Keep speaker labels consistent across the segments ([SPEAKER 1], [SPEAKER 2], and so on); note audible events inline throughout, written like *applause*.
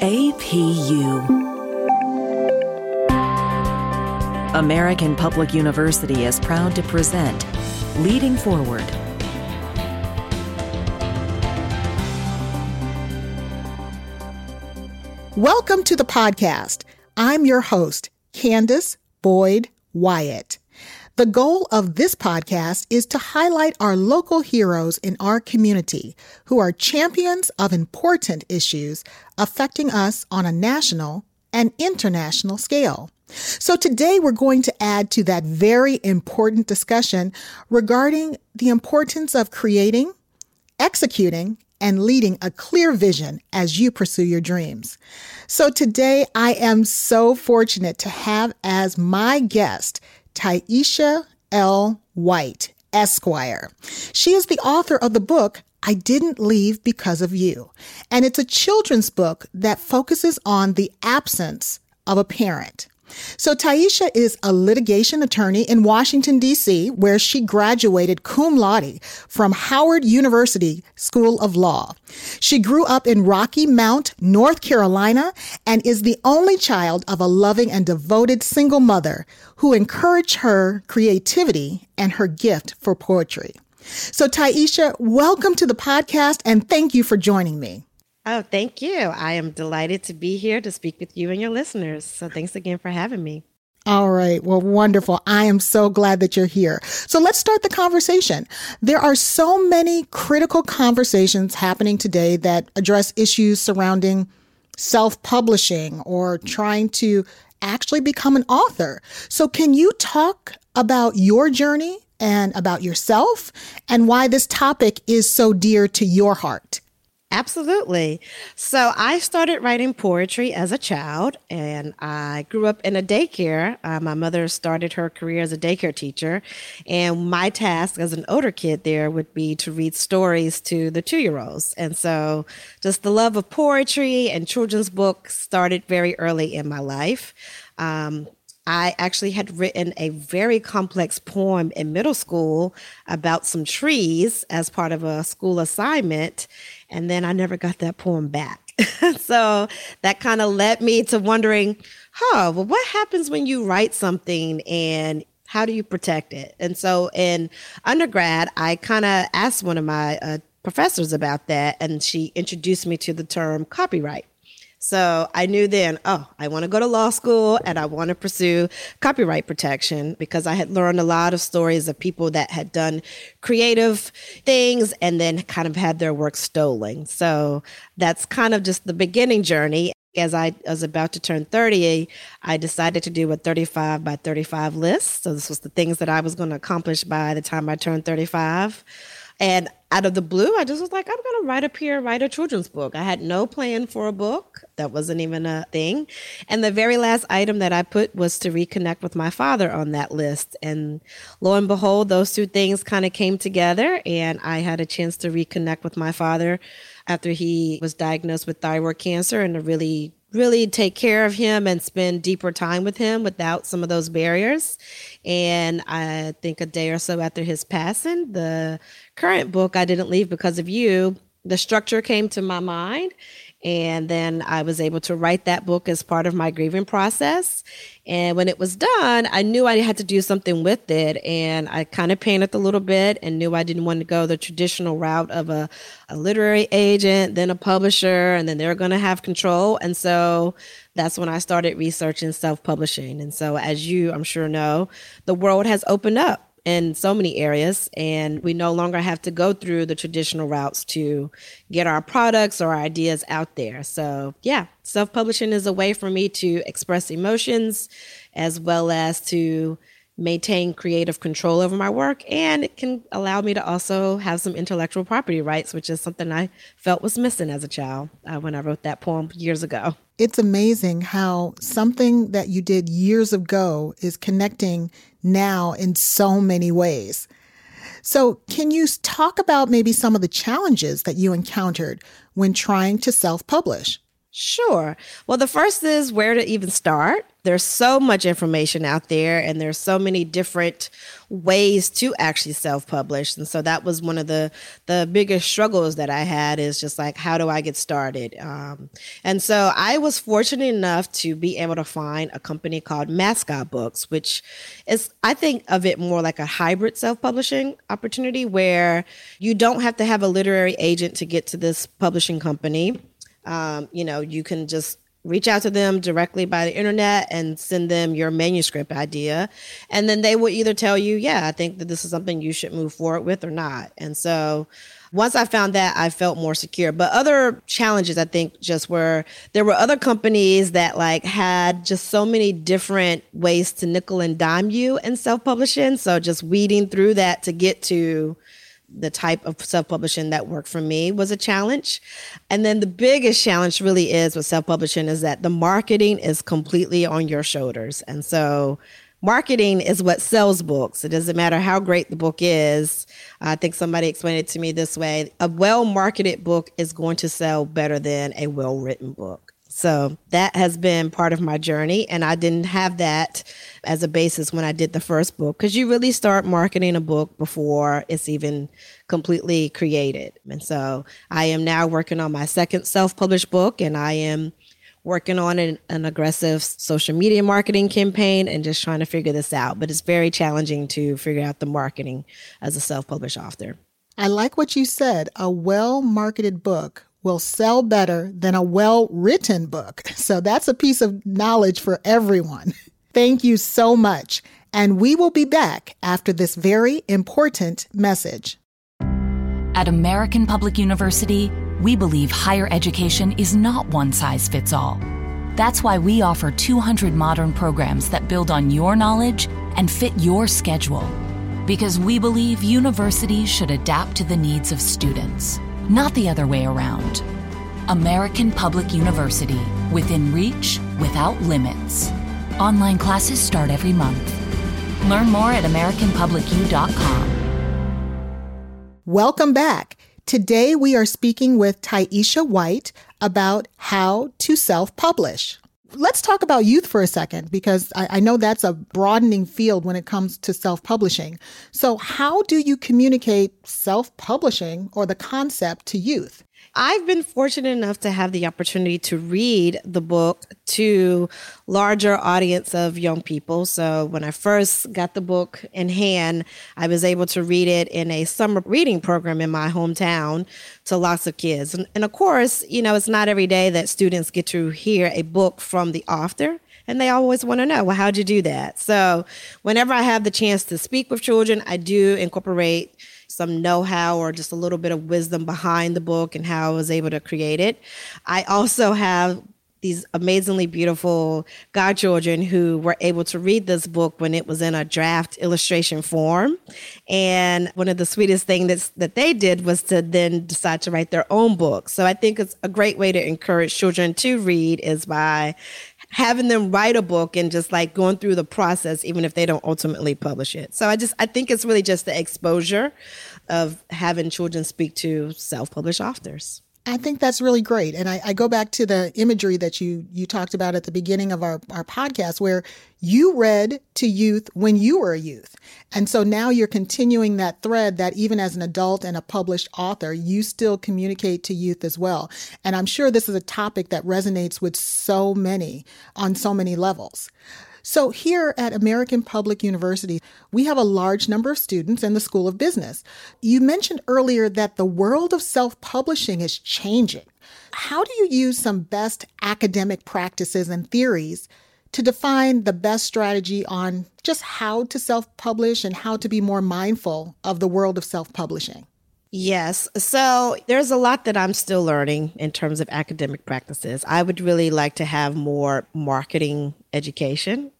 [SPEAKER 1] APU. American Public University is proud to present Leading Forward.
[SPEAKER 2] Welcome to the podcast. I'm your host, Candace Boyd Wyatt. The goal of this podcast is to highlight our local heroes in our community who are champions of important issues affecting us on a national and international scale. So today we're going to add to that very important discussion regarding the importance of creating, executing, and leading a clear vision as you pursue your dreams. So today I am so fortunate to have as my guest Taisha L. White, Esquire. She is the author of the book I Didn't Leave Because of You, and it's a children's book that focuses on the absence of a parent. So Taisha is a litigation attorney in Washington, D.C., where she graduated cum laude from Howard University School of Law. She grew up in Rocky Mount, North Carolina, and is the only child of a loving and devoted single mother who encouraged her creativity and her gift for poetry. So Taisha, welcome to the podcast and thank you for joining me.
[SPEAKER 3] Oh, thank you. I am delighted to be here to speak with you and your listeners. So thanks again for having me.
[SPEAKER 2] All right. Well, wonderful. I am so glad that you're here. So let's start the conversation. There are so many critical conversations happening today that address issues surrounding self publishing or trying to actually become an author. So can you talk about your journey and about yourself and why this topic is so dear to your heart?
[SPEAKER 3] Absolutely. So I started writing poetry as a child, and I grew up in a daycare. Uh, my mother started her career as a daycare teacher, and my task as an older kid there would be to read stories to the two year olds. And so just the love of poetry and children's books started very early in my life. Um, I actually had written a very complex poem in middle school about some trees as part of a school assignment. And then I never got that poem back. *laughs* so that kind of led me to wondering, huh, well, what happens when you write something and how do you protect it? And so in undergrad, I kind of asked one of my uh, professors about that, and she introduced me to the term copyright. So I knew then, oh, I want to go to law school and I want to pursue copyright protection because I had learned a lot of stories of people that had done creative things and then kind of had their work stolen. So that's kind of just the beginning journey. As I was about to turn 30, I decided to do a 35 by 35 list. So this was the things that I was going to accomplish by the time I turned 35. And out of the blue, I just was like, I'm going to write up here, write a children's book. I had no plan for a book. That wasn't even a thing. And the very last item that I put was to reconnect with my father on that list. And lo and behold, those two things kind of came together. And I had a chance to reconnect with my father after he was diagnosed with thyroid cancer and a really really take care of him and spend deeper time with him without some of those barriers. And I think a day or so after his passing, the current book, I Didn't Leave Because of You, the structure came to my mind and then I was able to write that book as part of my grieving process. And when it was done, I knew I had to do something with it. And I kind of panicked a little bit and knew I didn't want to go the traditional route of a, a literary agent, then a publisher, and then they're going to have control. And so that's when I started researching self publishing. And so, as you, I'm sure, know, the world has opened up in so many areas and we no longer have to go through the traditional routes to get our products or ideas out there. So yeah self-publishing is a way for me to express emotions as well as to maintain creative control over my work and it can allow me to also have some intellectual property rights which is something i felt was missing as a child uh, when i wrote that poem years ago
[SPEAKER 2] it's amazing how something that you did years ago is connecting now in so many ways. So, can you talk about maybe some of the challenges that you encountered when trying to self publish?
[SPEAKER 3] Sure. Well, the first is where to even start. There's so much information out there and there's so many different ways to actually self-publish. And so that was one of the the biggest struggles that i had is just like how do i get started? Um, and so i was fortunate enough to be able to find a company called mascot books which is i think of it more like a hybrid self-publishing opportunity where you don't have to have a literary agent to get to this publishing company. Um, you know you can just reach out to them directly by the internet and send them your manuscript idea. And then they will either tell you yeah i think that this is something you should move forward with or not. And so once i found that i felt more secure. But other challenges i think just were there were other companies that like had just so many different ways to nickel and dime you in self-publishing. So just weeding through that to get to the type of self-publishing that worked for me was a challenge. And then the biggest challenge really is with self-publishing is that the marketing is completely on your shoulders. And so marketing is what sells books. It doesn't matter how great the book is. I think somebody explained it to me this way. A well marketed book is going to sell better than a well written book so that has been part of my journey. And I didn't have that as a basis when I did the first book because you really start marketing a book before it's even completely created. And so I am now working on my second self published book and I am working on an, an, aggressive social media marketing campaign and just trying to figure this out. But it's very challenging to figure out the marketing as a self published author.
[SPEAKER 2] I like what you said a well marketed book will sell better than a well written book. *laughs* So that's a piece of knowledge for everyone. *laughs* Thank you so much. And we will be back after this very important message.
[SPEAKER 4] At American Public University, we believe higher education is not one size fits all. That's why we offer 200 modern programs that build on your knowledge and fit your schedule. Because we believe universities should adapt to the needs of students not the other way around. American Public University, within reach, without limits. Online classes start every month. Learn more at AmericanPublicU.com.
[SPEAKER 2] Welcome back. Today we are speaking with Taisha White about how to self publish. Let's talk about youth for a second because I, I, know that's a broadening field when it comes to self publishing. So, how do you communicate self publishing or the concept to youth?
[SPEAKER 3] I've been fortunate enough to have the opportunity to read the book to larger audience of young people. So when I first got the book in hand, I was able to read it in a summer reading program in my hometown to lots of kids. And, and of course, you know, it's not every day that students get to hear a book from the author and they always want to know, well, how'd you do that? So, whenever I have the chance to speak with children, I do incorporate some know how or just a little bit of wisdom behind the book and how I was able to create it. I also have these amazingly beautiful godchildren who were able to read this book when it was in a draft illustration form. And one of the sweetest things that they did was to then decide to write their own book. So I think it's a great way to encourage children to read is by having them write a book and just like going through the process, even if they don't ultimately publish it. So I just, I think it's really just the exposure of having children speak to self published authors.
[SPEAKER 2] I think that's really great. And I, I, go back to the imagery that you you talked about at the beginning of our, our podcast where you read to youth when you were a youth. And so now you're continuing that thread that even as an adult and a published author, you still communicate to youth as well. And I'm sure this is a topic that resonates with so many on so many levels. So, here at American Public University, we have a large number of students in the School of Business. You mentioned earlier that the world of self publishing is changing. How do you use some best academic practices and theories to define the best strategy on just how to self publish and how to be more mindful of the world of self publishing?
[SPEAKER 3] Yes. So there's a lot that I'm still learning in terms of academic practices. I would really like to have more marketing education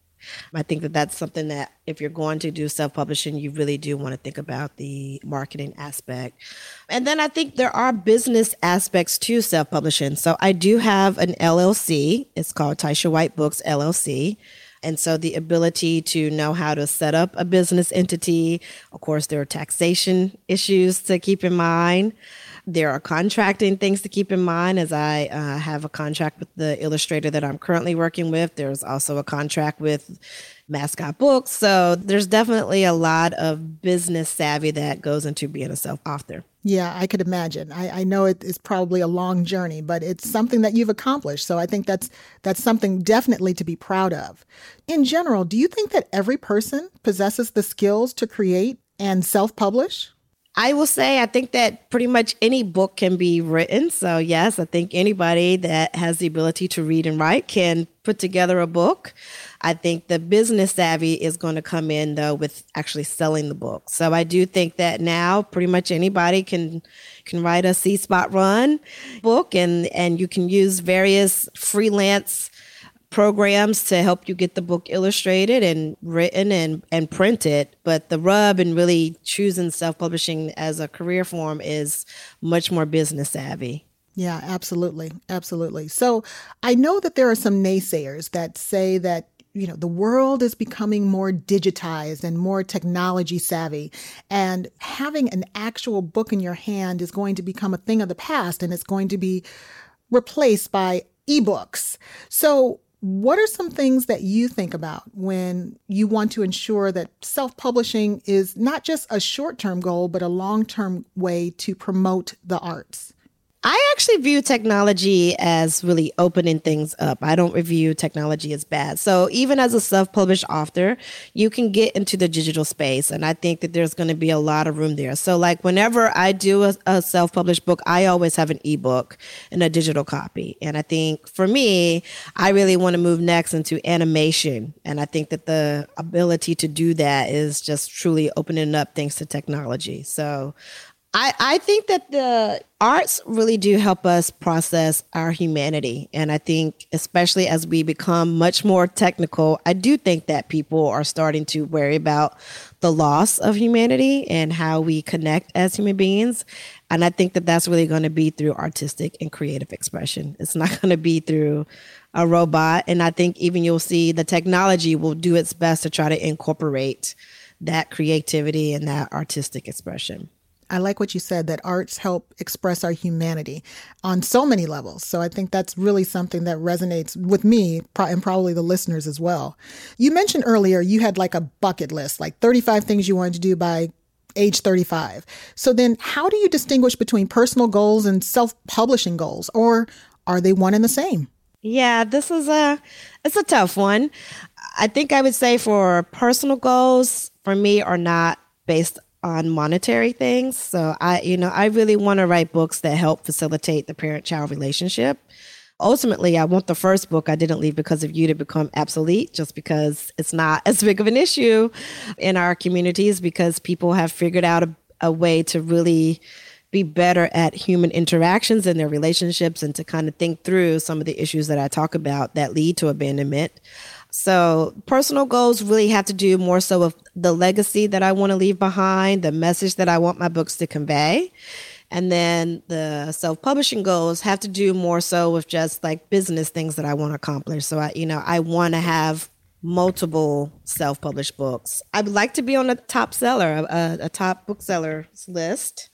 [SPEAKER 3] I think that that's something that if you're going to do self publishing, you really do want to think about the marketing aspect. And then I think there are business aspects to self publishing. So I do have an LLC. It's called Taisha White Books LLC. And so the ability to know how to set up a business entity, of course, there are taxation issues to keep in mind. There are contracting things to keep in mind as I uh, have a contract with the illustrator that I'm currently working with. There's also a contract with Mascot Books. So there's definitely a lot of business savvy that goes into being a self author.
[SPEAKER 2] Yeah, I could imagine. I, I know it is probably a long journey, but it's something that you've accomplished. So I think that's that's something definitely to be proud of. In general, do you think that every person possesses the skills to create and self-publish?
[SPEAKER 3] I will say, I think that pretty much any book can be written. So, yes, I think anybody that has the ability to read and write can put together a book. I think the business savvy is going to come in, though, with actually selling the book. So, I do think that now pretty much anybody can can write a See Spot Run book and, and you can use various freelance programs to help you get the book illustrated and written and, and printed. But the rub in really choosing self publishing as a career form is much more business savvy.
[SPEAKER 2] Yeah, absolutely. Absolutely. So I know that there are some naysayers that say that you know the world is becoming more digitized and more technology savvy and having an actual book in your hand is going to become a thing of the past and it's going to be replaced by ebooks so what are some things that you think about when you want to ensure that self publishing is not just a short term goal, but a long term way to promote the arts?
[SPEAKER 3] I actually view technology as really opening things up. I don't review technology as bad. So even as a self-published author, you can get into the digital space, and I think that there's going to be a lot of room there. So like whenever I do a, a self-published book, I always have an ebook and a digital copy. And I think for me, I really want to move next into animation, and I think that the ability to do that is just truly opening up thanks to technology. So I, I think that the arts really do help us process our humanity. And I think, especially as we become much more technical, I do think that people are starting to worry about the loss of humanity and how we connect as human beings. And I think that that's really going to be through artistic and creative expression. It's not *laughs* going to be through a robot. And I think even you'll see the technology will do its best to try to incorporate that creativity and that artistic expression.
[SPEAKER 2] I like what you said that arts help express our humanity on so many levels. So I think that's really something that resonates with me and probably the listeners as well. You mentioned earlier you had like a bucket list, like 35 things you wanted to do by age 35. So then how do you distinguish between personal goals and self-publishing goals or are they one and the same?
[SPEAKER 3] Yeah, this is a it's a tough one. I think I would say for personal goals for me are not based on monetary things. So I, you know, I really want to write books that help facilitate the parent-child relationship. Ultimately, I want the first book I didn't leave because of you to become obsolete just because it's not *laughs* as big of an issue in our communities because people have figured out a, a way to really be better at human interactions and their relationships and to kind of think through some of the issues that I talk about that lead to abandonment. So personal goals really have to do more so with the legacy that I want to leave behind, the message that I want my books to convey. And then the self publishing goals have to do more so with just like business things that I want to accomplish. So I, you know, I want to have multiple self published books. I would like to be on a top seller, a, a top booksellers list.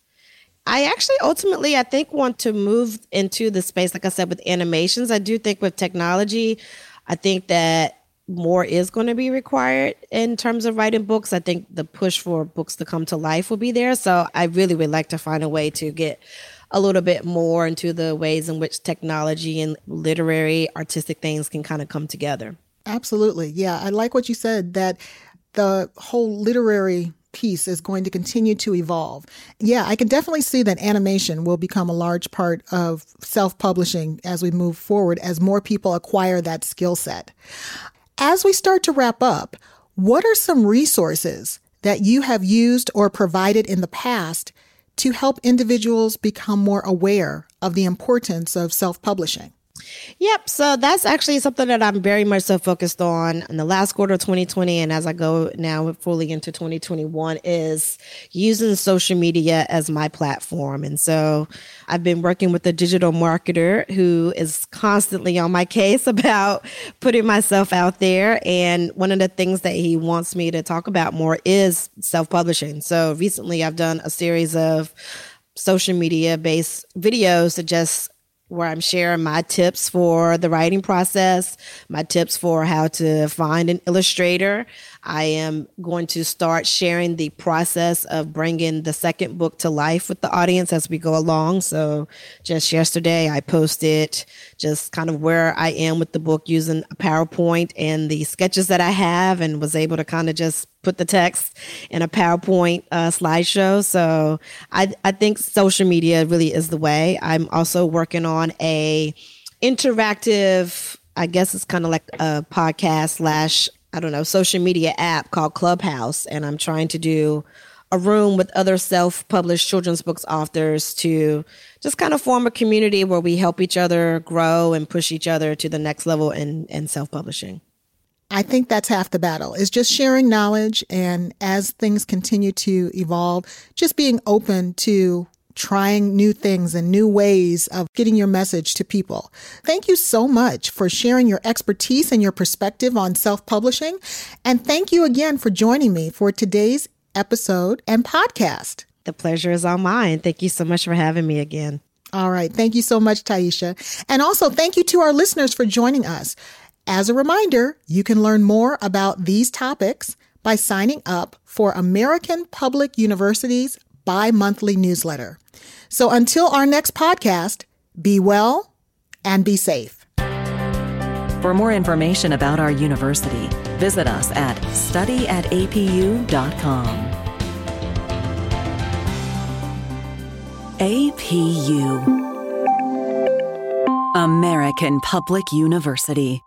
[SPEAKER 3] I actually ultimately, I think, want to move into the space, like I said, with animations. I do think with technology, I think that more is going to be required in terms of writing books. I think the push for books to come to life will be there. So I really would like to find a way to get a little bit more into the ways in which technology and literary, artistic things can kind of come together.
[SPEAKER 2] Absolutely. Yeah. I like what you said that the whole literary piece is going to continue to evolve. Yeah, I can definitely see that animation will become a large part of self publishing as we move forward, as more people acquire that skill set. As we start to wrap up, what are some resources that you have used or provided in the past to help individuals become more aware of the importance of self publishing?
[SPEAKER 3] Yep. So that's actually something that I'm very much so focused on in the last quarter of 2020 and as I go now fully into 2021 is using social media as my platform. And so I've been working with a digital marketer who is constantly on my case *laughs* about putting myself out there. And one of the things that he wants me to talk about more is self publishing. So recently I've done a series of social media based videos to just where I'm sharing my tips for the writing process, my tips for how to find an illustrator. I am going to start sharing the process of bringing the second book to life with the audience as we go along. So just yesterday, I posted just kind of where I am with the book using a PowerPoint and the sketches that I have and was able to kind of just put the text in a PowerPoint uh, slideshow. So I, I think social media really is the way. I'm also working on a interactive, I guess it's kind of like a podcast slash I don't know, social media app called Clubhouse. And I'm trying to do a room with other self published children's books authors to just kind of form a community where we help each other grow and push each other to the next level in, in self publishing.
[SPEAKER 2] I think that's half the battle is just sharing knowledge. And as things continue to evolve, just being open to trying new things and new ways of getting your message to people. Thank you so much for sharing your expertise and your perspective on self publishing. And thank you again for joining me for today's episode and podcast.
[SPEAKER 3] The pleasure is all mine. Thank you so much for having me again.
[SPEAKER 2] All right. Thank you so much, Taisha. And also thank you to our listeners for joining us. As a reminder, you can learn more about these topics by signing up for American Public University's bi monthly newsletter. So until our next podcast, be well and be safe.
[SPEAKER 1] For more information about our university, visit us at studyatapu.com. APU American Public University.